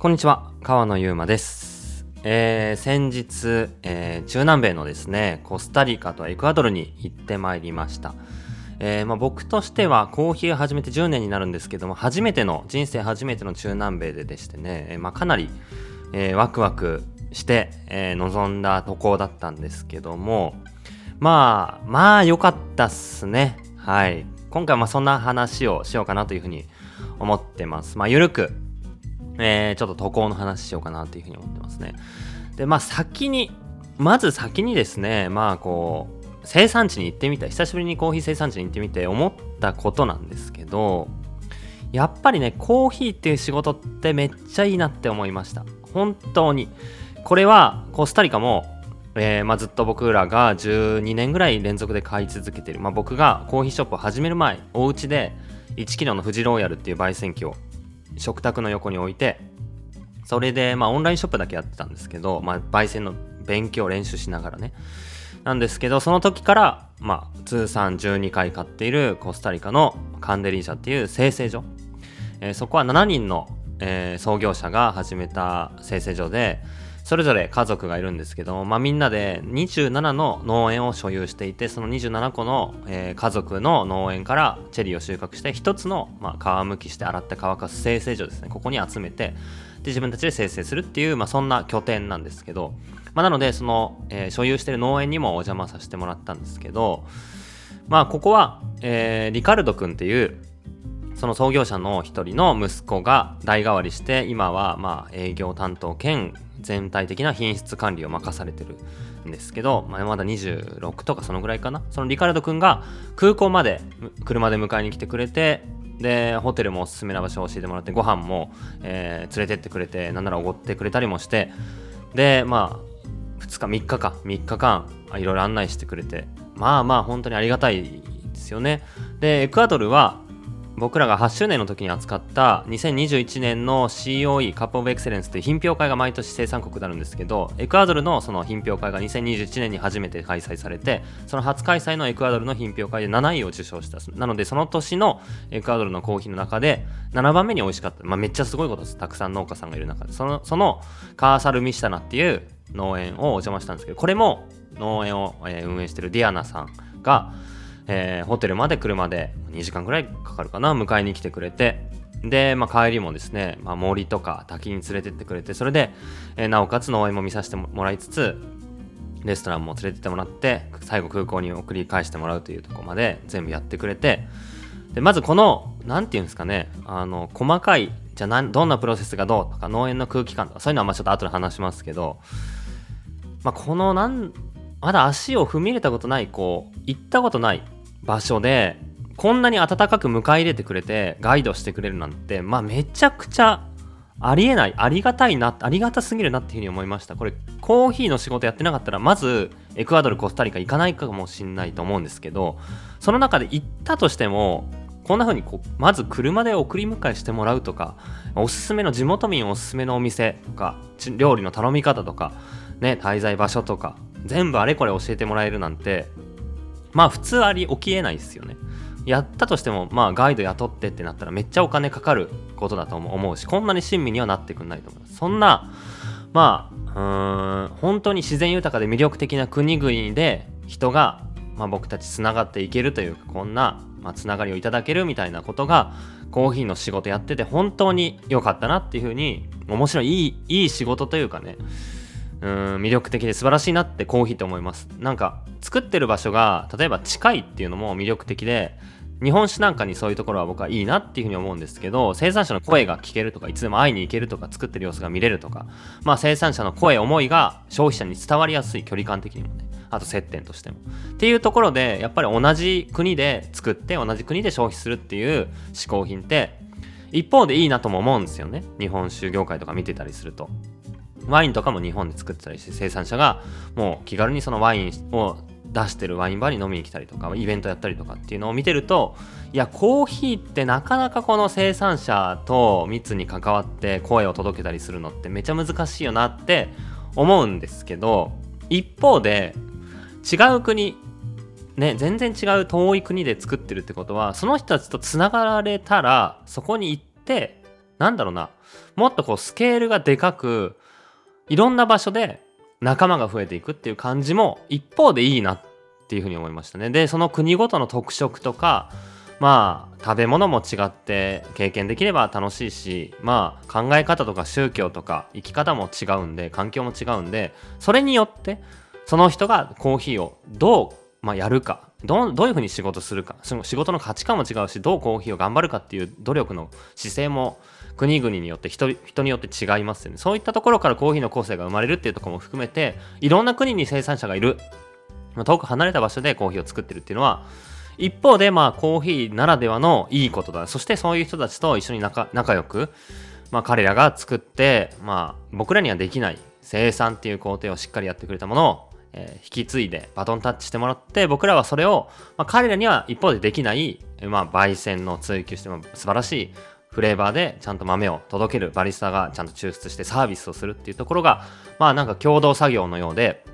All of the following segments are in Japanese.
こんにちは、川野ゆうまです。えー先日、えー中南米のですね、コスタリカとエクアドルに行ってまいりました。えーまあ、僕としてはコーヒーを始めて10年になるんですけども、初めての、人生初めての中南米ででしてね、えーまあ、かなり、えーワクワクして、えー臨んだ渡航だったんですけども、まあ、まあ良かったっすね。はい。今回はまあそんな話をしようかなというふうに思ってます。まあ、ゆるく、えーちょっと渡航の話しようかなというふうに思ってますね。で、まあ先に、まず先にですね、まあこう、生産地に行ってみた久しぶりにコーヒー生産地に行ってみて思ったことなんですけど、やっぱりね、コーヒーっていう仕事ってめっちゃいいなって思いました。本当に。これはコスタリカも、えーまあ、ずっと僕らが12年ぐらい連続で買い続けてる、まあ、僕がコーヒーショップを始める前お家で1キロの富士ローヤルっていう焙煎機を食卓の横に置いてそれで、まあ、オンラインショップだけやってたんですけど、まあ、焙煎の勉強練習しながらね。なんですけどその時から、まあ、通算12回買っているコスタリカのカンデリー社っていう生成所、えーそこは7人の、えー創業者が始めた生成所でそれぞれ家族がいるんですけど、まあ、みんなで27の農園を所有していてその27個の、えー家族の農園からチェリーを収穫して一つの、まあ、皮むきして洗って乾かす生成所ですね。ここに集めてで自分たちで生成するっていう、まあ、そんな拠点なんですけど、まあ、なのでその、えー所有してる農園にもお邪魔させてもらったんですけどまあここは、えーリカルド君っていうその創業者の一人の息子が代替わりして今はまあ営業担当兼全体的な品質管理を任されてるんですけど、まあ、まだ26とかそのぐらいかな。そのリカルド君が空港まで車で迎えに来てくれてでホテルもおすすめな場所を教えてもらってご飯も、えー連れてってくれてなんならおごってくれたりもしてでまあ2日3日か。3日間いろいろ案内してくれてまあまあ本当にありがたいですよね。でエクアドルは僕らが8周年の時に扱った2021年の COE カップオブエクセレンスという品評会が毎年生産国であるんですけどエクアドルのその品評会が2021年に初めて開催されてその初開催のエクアドルの品評会で7位を受賞したなのでその年のエクアドルのコーヒーの中で7番目に美味しかった、まあ、めっちゃすごいことです。たくさん農家さんがいる中で。そのそのカーサルミシタナっていう農園をお邪魔したんですけどこれも農園を、運営しているディアナさんがえーホテルまで車で2時間ぐらいかかるかな。迎えに来てくれて。で、まあ、帰りもですね、まあ、森とか滝に連れてってくれてそれで、えーなおかつ農園も見させてもらいつつレストランも連れてってもらって最後空港に送り返してもらうというとこまで全部やってくれて。でまずこの何て言うんですかねあの細かいじゃあどんなプロセスがどうとか農園の空気感とかそういうのはまあちょっと後で話しますけど、まあ、このなんまだ足を踏み入れたことないこう行ったことない場所でこんなに温かく迎え入れてくれてガイドしてくれるなんてまあめちゃくちゃありえないありがたいなありがたすぎるなっていうふうに思いました。これコーヒーの仕事やってなかったらまずエクアドルコスタリカ行かないかもしんないと思うんですけどその中で行ったとしてもこんな風にこうまず車で送り迎えしてもらうとかおすすめの地元民おすすめのお店とか料理の頼み方とかね滞在場所とか全部あれこれ教えてもらえるなんてまあ普通あり起きえないですよね。やったとしてもまあガイド雇ってってなったらめっちゃお金かかることだと思うしこんなに親身にはなってくんないと思いますそんなまあうん本当に自然豊かで魅力的な国々で人が、まあ、僕たちつながっていけるというかこんな、まあ、つながりをいただけるみたいなことがコーヒーの仕事やってて本当に良かったなっていうふうに面白いいいいい仕事というかねうん魅力的で素晴らしいなってコーヒーって思います。なんか作ってる場所が例えば近いっていうのも魅力的で日本酒なんかにそういうところは僕はいいなっていうふうに思うんですけど生産者の声が聞けるとかいつでも会いに行けるとか作ってる様子が見れるとかまあ生産者の声思いが消費者に伝わりやすい距離感的にもねあと接点としても。っていうところでやっぱり同じ国で作って同じ国で消費するっていう嗜好品って一方でいいなとも思うんですよね。日本酒業界とか見てたりすると。ワインとかも日本で作ってたりして生産者がもう気軽にそのワインを出してるワインバーに飲みに来たりとかイベントやったりとかっていうのを見てるといやコーヒーってなかなかこの生産者と密に関わって声を届けたりするのってめちゃ難しいよなって思うんですけど一方で違う国ね全然違う遠い国で作ってるってことはその人たちとつながられたらそこに行ってなんだろうな、もっとこうスケールがでかく、いろんな場所で仲間が増えていくっていう感じも一方でいいなっていうふうに思いましたね。で、その国ごとの特色とか、まあ食べ物も違って経験できれば楽しいしまあ考え方とか宗教とか生き方も違うんで環境も違うんでそれによってその人がコーヒーをどう、まあ、やるかどどういうふうに仕事するかその仕事の価値観も違うしどうコーヒーを頑張るかっていう努力の姿勢も国々によって人人によって違いますよね。そういったところからコーヒーの個性が生まれるっていうところも含めていろんな国に生産者がいる。遠く離れた場所でコーヒーを作ってるっていうのは一方でまあコーヒーならではのいいことだ。そしてそういう人たちと一緒に仲仲良く、まあ、彼らが作ってまあ僕らにはできない生産っていう工程をしっかりやってくれたものをえー、引き継いでバトンタッチしてもらって僕らはそれを、まあ、彼らには一方でできない、まあ、焙煎の追求しても素晴らしいフレーバーでちゃんと豆を届けるバリスタがちゃんと抽出してサービスをするっていうところがまあなんか共同作業のようで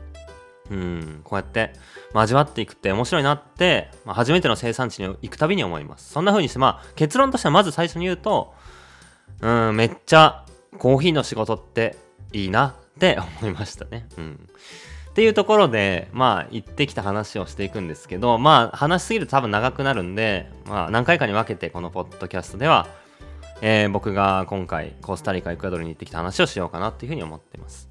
うんこうやって交わっていくって面白いなって、まあ、初めての生産地に行くたびに思います。そんな風にしてまあ結論としてはまず最初に言うとうんめっちゃコーヒーの仕事っていいなって思いましたね。うん。っていうところで、まあ、行ってきた話をしていくんですけど、まあ、話しすぎると多分長くなるんで、まあ、何回かに分けてこのポッドキャストでは、えー、僕が今回、コスタリカ、エクアドルに行ってきた話をしようかなっていうふうに思ってます。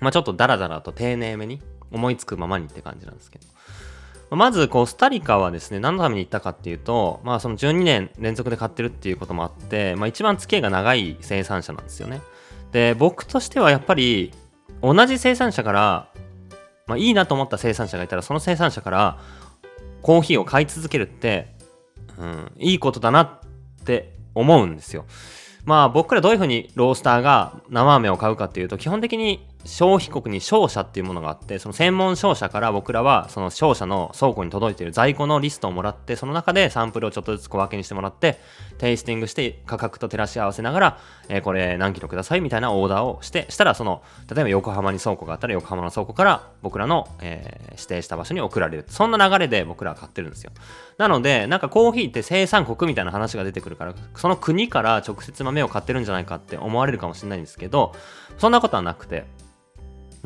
まあ、ちょっとダラダラと丁寧めに、思いつくままにって感じなんですけど。まず、コスタリカはですね、何のために行ったかっていうと、まあ、その12年連続で買ってるっていうこともあって、まあ、一番付き合いが長い生産者なんですよね。で、僕としてはやっぱり、同じ生産者からまあ、いいなと思った生産者がいたらその生産者からコーヒーを買い続けるって、うん、いいことだなって思うんですよ。まあ僕らどういうふうにロースターが生飴を買うかっていうと基本的に消費国に商社っていうものがあってその専門商社から僕らはその商社の倉庫に届いている在庫のリストをもらってその中でサンプルをちょっとずつ小分けにしてもらってテイスティングして価格と照らし合わせながら、えー、これ何キロくださいみたいなオーダーをしてしたらその例えば横浜に倉庫があったら横浜の倉庫から僕らの、えー、指定した場所に送られる。そんな流れで僕らは買ってるんですよ。なのでなんかコーヒーって生産国みたいな話が出てくるからその国から直接豆を買ってるんじゃないかって思われるかもしれないんですけどそんなことはなくて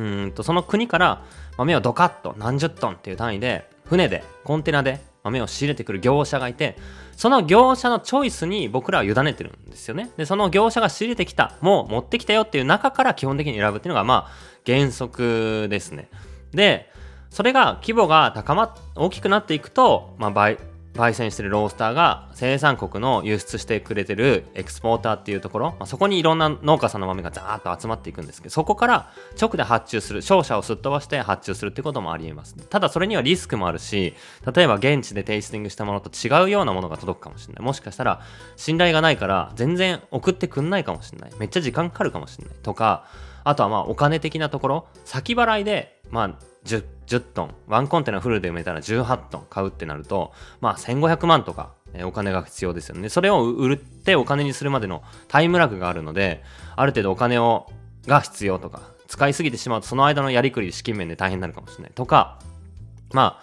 うんとその国から豆をドカッと何十トンっていう単位で船でコンテナで豆を仕入れてくる業者がいてその業者のチョイスに僕らは委ねてるんですよね。でその業者が仕入れてきたもう持ってきたよっていう中から基本的に選ぶっていうのがまあ原則ですね。でそれが規模が高まっ大きくなっていくと、まあ、倍焙煎してるロースターが生産国の輸出してくれてるエクスポーターっていうところ、まあ、そこにいろんな農家さんの豆がザーッと集まっていくんですけどそこから直で発注する商社をすっ飛ばして発注するってこともありえますただそれにはリスクもあるし例えば現地でテイスティングしたものと違うようなものが届くかもしれない。もしかしたら信頼がないから全然送ってくんないかもしれない。めっちゃ時間かかるかもしれないとかあとはまあお金的なところ。先払いでまあ 10, 10トン、ワンコンテナフルで埋めたら18トン買うってなると、まあ1500万とか、えお金が必要ですよね。それを売ってお金にするまでのタイムラグがあるので、ある程度お金をが必要とか、使いすぎてしまうとその間のやりくり資金面で大変になるかもしれないとか、ま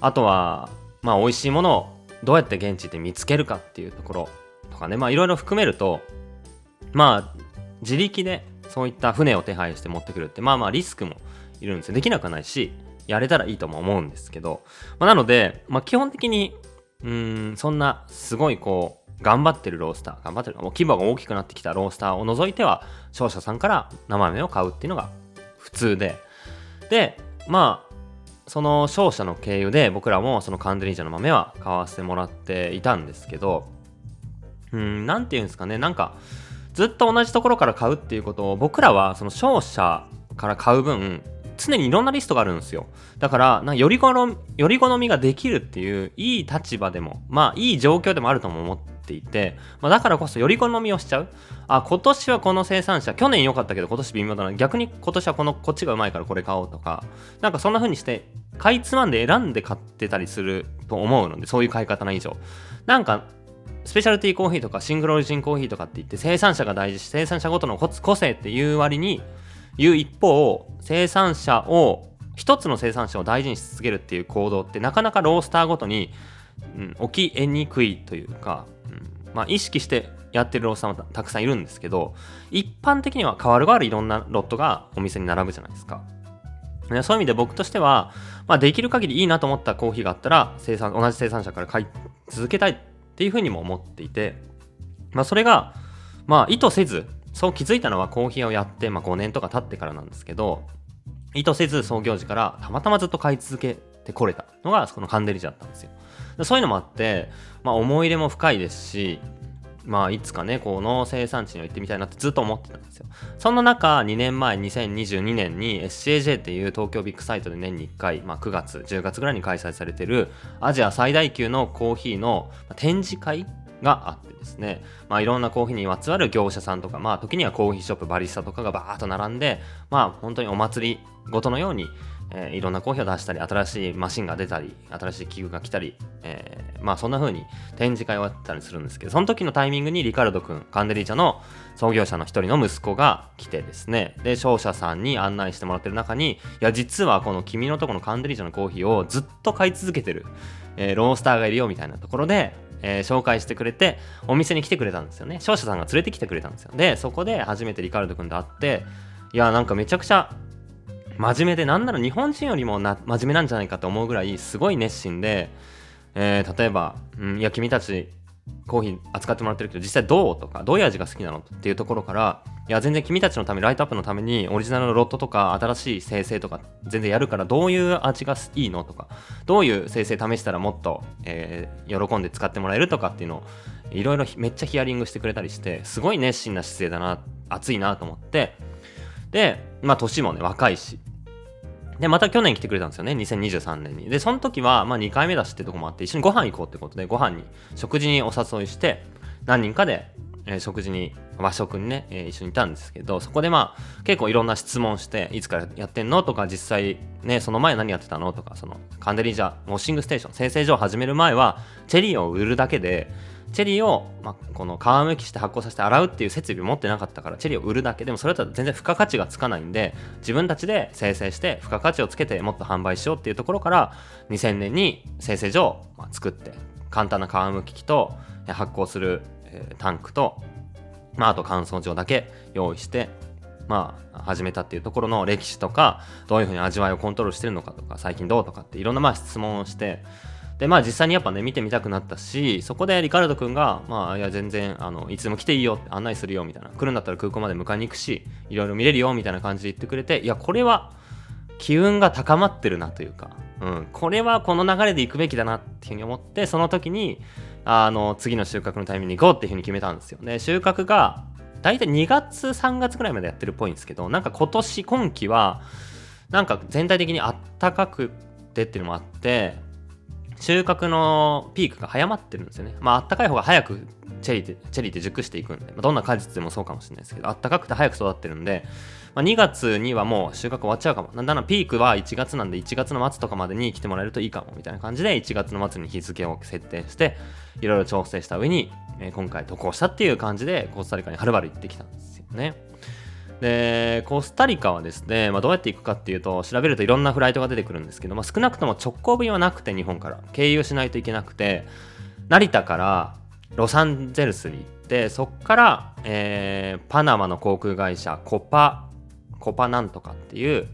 あ、あとは、まあ美味しいものをどうやって現地で見つけるかっていうところとかね、まあいろいろ含めると、まあ自力でそういった船を手配して持ってくるってまあまあリスクもいるんですよ。できなくはないしやれたらいいとも思うんですけど、まあ、なので、まあ、基本的にうんそんなすごいこう頑張ってるロースター頑張ってるもう規模が大きくなってきたロースターを除いては商社さんから生豆を買うっていうのが普通ででまあその商社の経由で僕らもそのカンデリージャの豆は買わせてもらっていたんですけどうん何て言うんですかねなんかずっと同じところから買うっていうことを僕らはその商社から買う分常にいろんなリストがあるんですよ。だからなより好みより好みができるっていういい立場でもまあいい状況でもあるとも思っていて、まあ、だからこそより好みをしちゃう。あ今年はこの生産者去年良かったけど今年微妙だな。逆に今年はこのこっちがうまいからこれ買おうとか。なんかそんな風にして買いつまんで選んで買ってたりすると思うのでそういう買い方の以上。なんかスペシャルティーコーヒーとかシングルオリジンコーヒーとかって言って生産者が大事し生産者ごとの個性っていう割にいう一方生産者を一つの生産者を大事にし続けるっていう行動ってなかなかロースターごとに、うん、起きえにくいというか、うん、まあ、意識してやってるロースターもたくさんいるんですけど一般的には変わる変わるいろんなロットがお店に並ぶじゃないですか。そういう意味で僕としては、まあ、できる限りいいなと思ったコーヒーがあったら生産同じ生産者から買い続けたいっていうふうにも思っていて、まあ、それが、まあ、意図せずそう気づいたのはコーヒーをやって、まあ、5年とか経ってからなんですけど意図せず創業時からたまたまずっと買い続けてこれたのがこのカンデリジだったんですよ。そういうのもあって、まあ、思い入れも深いですしまあいつかねこの生産地に行ってみたいなってずっと思ってたんですよそんな中2年前2022年に SCAJ っていう東京ビッグサイトで年に1回、まあ、9月10月ぐらいに開催されてるアジア最大級のコーヒーの展示会があってですね、まあ、いろんなコーヒーにまつわる業者さんとか、まあ、時にはコーヒーショップバリスタとかがバーッと並んで、まあ、本当にお祭りごとのようにえー、いろんなコーヒーを出したり、新しいマシンが出たり、新しい器具が来たり、えー、まあそんな風に展示会をやったりするんですけど、その時のタイミングにリカルド君、カンデリーチャの創業者の一人の息子が来てですね、で、商社さんに案内してもらってる中に、いや、実はこの君のとこのカンデリーチャのコーヒーをずっと買い続けてる、えー、ロースターがいるよみたいなところで、えー、紹介してくれて、お店に来てくれたんですよね。商社さんが連れてきてくれたんですよ。で、そこで初めてリカルド君と会って、いや、なんかめちゃくちゃ真面目でなんなら日本人よりもな真面目なんじゃないかと思うぐらいすごい熱心で、えー、例えば、うん、いや君たちコーヒー扱ってもらってるけど実際どうとかどういう味が好きなのっていうところからいや全然君たちのためライトアップのためにオリジナルのロットとか新しい生成とか全然やるからどういう味がいいのとかどういう生成試したらもっと、えー、喜んで使ってもらえるとかっていうのをいろいろめっちゃヒアリングしてくれたりしてすごい熱心な姿勢だな熱いなと思って。でまあ年もね若いしで、また去年来てくれたんですよね、2023年に。で、その時は、まあ2回目だしってとこもあって、一緒にご飯行こうってことで、ご飯に、食事にお誘いして、何人かで、えー、食事に、和食にね、えー、一緒にいたんですけど、そこでまあ、結構いろんな質問して、いつからやってんのとか、実際、ね、その前何やってたのとか、その、カンデリージャ、ウォッシングステーション、生成所を始める前は、チェリーを売るだけで、チェリーを、まあ、この皮むきして発酵させて洗うっていう設備を持ってなかったからチェリーを売るだけ。でもそれだと全然付加価値がつかないんで自分たちで生成して付加価値をつけてもっと販売しようっていうところから2000年に生成所を作って簡単な皮むき機と発酵する、えタンクと、まあ、あと乾燥場だけ用意してまあ、始めたっていうところの歴史とかどういうふうに味わいをコントロールしてるのかとか最近どうとかっていろんなまあ質問をしてでまあ実際にやっぱね見てみたくなったしそこでリカルド君がまあいや全然あのいつでも来ていいよって案内するよみたいな。来るんだったら空港まで迎えに行くしいろいろ見れるよみたいな感じで言ってくれていやこれは機運が高まってるなというか、うん、これはこの流れで行くべきだなっていうふうに思ってその時にあの次の収穫のタイミングに行こうっていうふうに決めたんですよ。で収穫が大体2月3月ぐらいまでやってるっぽいんですけどなんか今年今季はなんか全体的にあったかくてっていうのもあって収穫のピークが早まってるんですよね。まあ、あったかい方が早くチェリーって、リーって熟していくんで、まあ、どんな果実でもそうかもしれないですけど、あったかくて早く育ってるんで、まあ、2月にはもう収穫終わっちゃうかも。なんだな、ピークは1月なんで、1月の末とかまでに来てもらえるといいかも、みたいな感じで、1月の末に日付を設定して、いろいろ調整した上に、えー、今回渡航したっていう感じで、コスタリカにはるばる行ってきたんですよね。でコスタリカはですね、まあ、どうやって行くかっていうと調べるといろんなフライトが出てくるんですけど、まあ、少なくとも直行便はなくて日本から経由しないといけなくて成田からロサンゼルスに行ってそこから、えー、パナマの航空会社コパコパなんとかっていう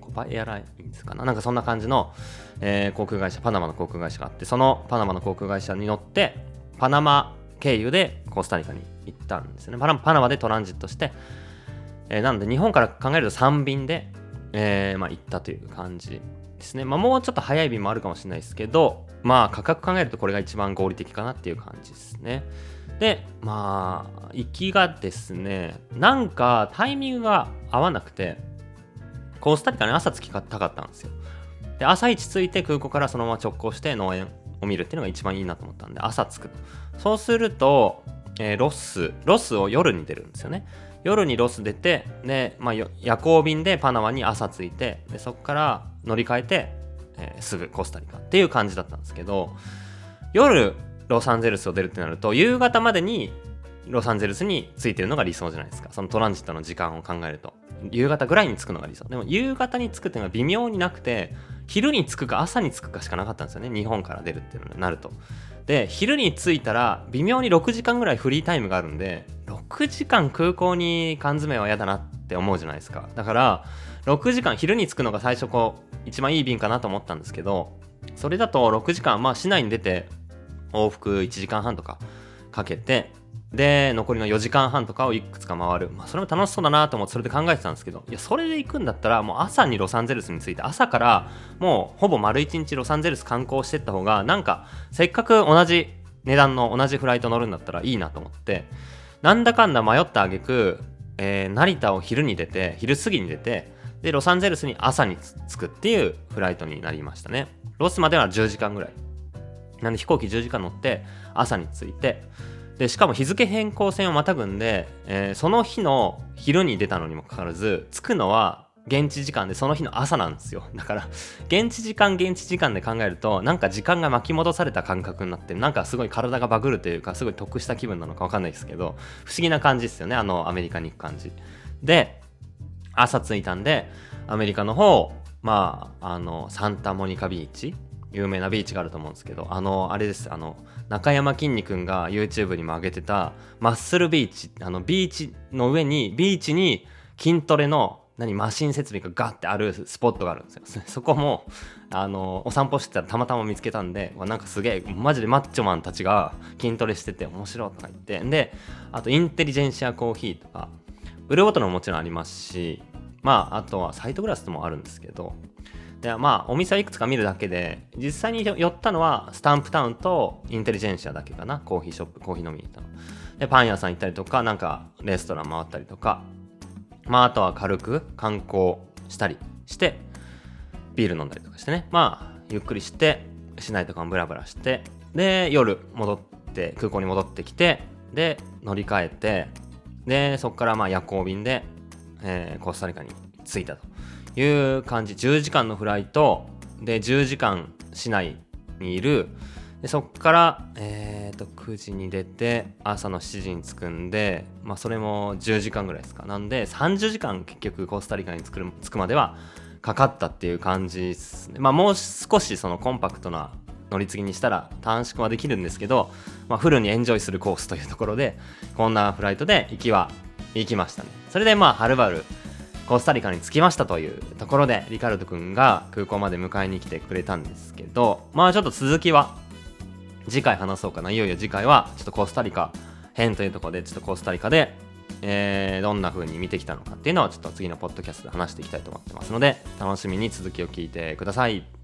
コパエアラインですかな？なんかそんな感じの、えー、航空会社パナマの航空会社があってそのパナマの航空会社に乗ってパナマ経由でコスタリカに行ったんですよね。パナマでトランジットしてえー、なので日本から考えると3便で、えー、まあ、行ったという感じですね。まあ、もうちょっと早い便もあるかもしれないですけど、まあ価格考えるとこれが一番合理的かなっていう感じですね。で、まあ、行きがですね、なんかタイミングが合わなくて、コスタリカに朝着きたかったんですよ。で、朝一着いて空港からそのまま直行して農園を見るっていうのが一番いいなと思ったんで、朝着くと。そうすると、えー、ロス、ロスを夜に出るんですよね。夜にロス出てで、まあ、夜行便でパナマに朝着いてでそこから乗り換えて、えー、すぐコスタリカっていう感じだったんですけど夜ロサンゼルスを出るってなると夕方までにロサンゼルスに着いてるのが理想じゃないですか。そのトランジットの時間を考えると。夕方ぐらいに着くのが理想。でも夕方に着くっていうのは微妙になくて昼に着くか朝に着くかしかなかったんですよね。日本から出るっていうのになると。で昼に着いたら微妙に6時間ぐらいフリータイムがあるんで6時間空港に缶詰は嫌だなって思うじゃないですか。だから6時間昼に着くのが最初こう一番いい便かなと思ったんですけどそれだと6時間まあ市内に出て往復1時間半とかかけてで残りの4時間半とかをいくつか回る、まあ、それも楽しそうだなと思ってそれで考えてたんですけど。いやそれで行くんだったらもう朝にロサンゼルスに着いて朝からもうほぼ丸1日ロサンゼルス観光してった方がなんかせっかく同じ値段の同じフライト乗るんだったらいいなと思ってなんだかんだ迷った挙句、えー、成田を昼に出て昼過ぎに出てでロサンゼルスに朝に着くっていうフライトになりましたね。ロスまでは10時間ぐらい。なんで飛行機10時間乗って朝に着いてでしかも日付変更線をまたぐんで、えー、その日の昼に出たのにもかかわらず着くのは現地時間でその日の朝なんですよ。だから現地時間現地時間で考えるとなんか時間が巻き戻された感覚になってなんかすごい体がバグるというかすごい得した気分なのか分かんないですけど不思議な感じですよねあのアメリカに行く感じ。で朝着いたんでアメリカの方まああのサンタモニカビーチ有名なビーチがあると思うんですけどあのあれです。あの中山きんに君が YouTube にも上げてたマッスルビーチあのビーチの上にビーチに筋トレの何マシン設備がガッてあるスポットがあるんですよ。そこもあのお散歩してたらたまたま見つけたんでなんかすげえマジでマッチョマンたちが筋トレしてて面白いとか言って。であとインテリジェンシアコーヒーとか売ることももちろんありますしまああとはサイトグラスもあるんですけどでまあお店はいくつか見るだけで実際に寄ったのはスタンプタウンとインテリジェンシアだけかな。コーヒーショップコーヒー飲みに行ったの。でパン屋さん行ったりとかなんかレストラン回ったりとか。まああとは軽く観光したりしてビール飲んだりとかしてね。まあゆっくりして市内とかもブラブラして。で夜戻って空港に戻ってきてで乗り換えてでそこからまあ夜行便で、えー、コスタリカに着いたと。いう感じ。10時間のフライト。で10時間市内にいる。でそっから、えー、と9時に出て朝の7時に着くんで、まあ、それも10時間ぐらいですか。なんで30時間結局コスタリカに着く着くまではかかったっていう感じですね。まあもう少しそのコンパクトな乗り継ぎにしたら短縮はできるんですけど、まあ、フルにエンジョイするコースというところでこんなフライトで行きは行きましたね。それでまあはるばるコスタリカに着きましたというところでリカルド君が空港まで迎えに来てくれたんですけどまあちょっと続きは次回話そうかないよいよ次回はちょっとコスタリカ編というところでちょっとコスタリカで、えー、どんな風に見てきたのかっていうのはちょっと次のポッドキャストで話していきたいと思ってますので楽しみに続きを聞いてください。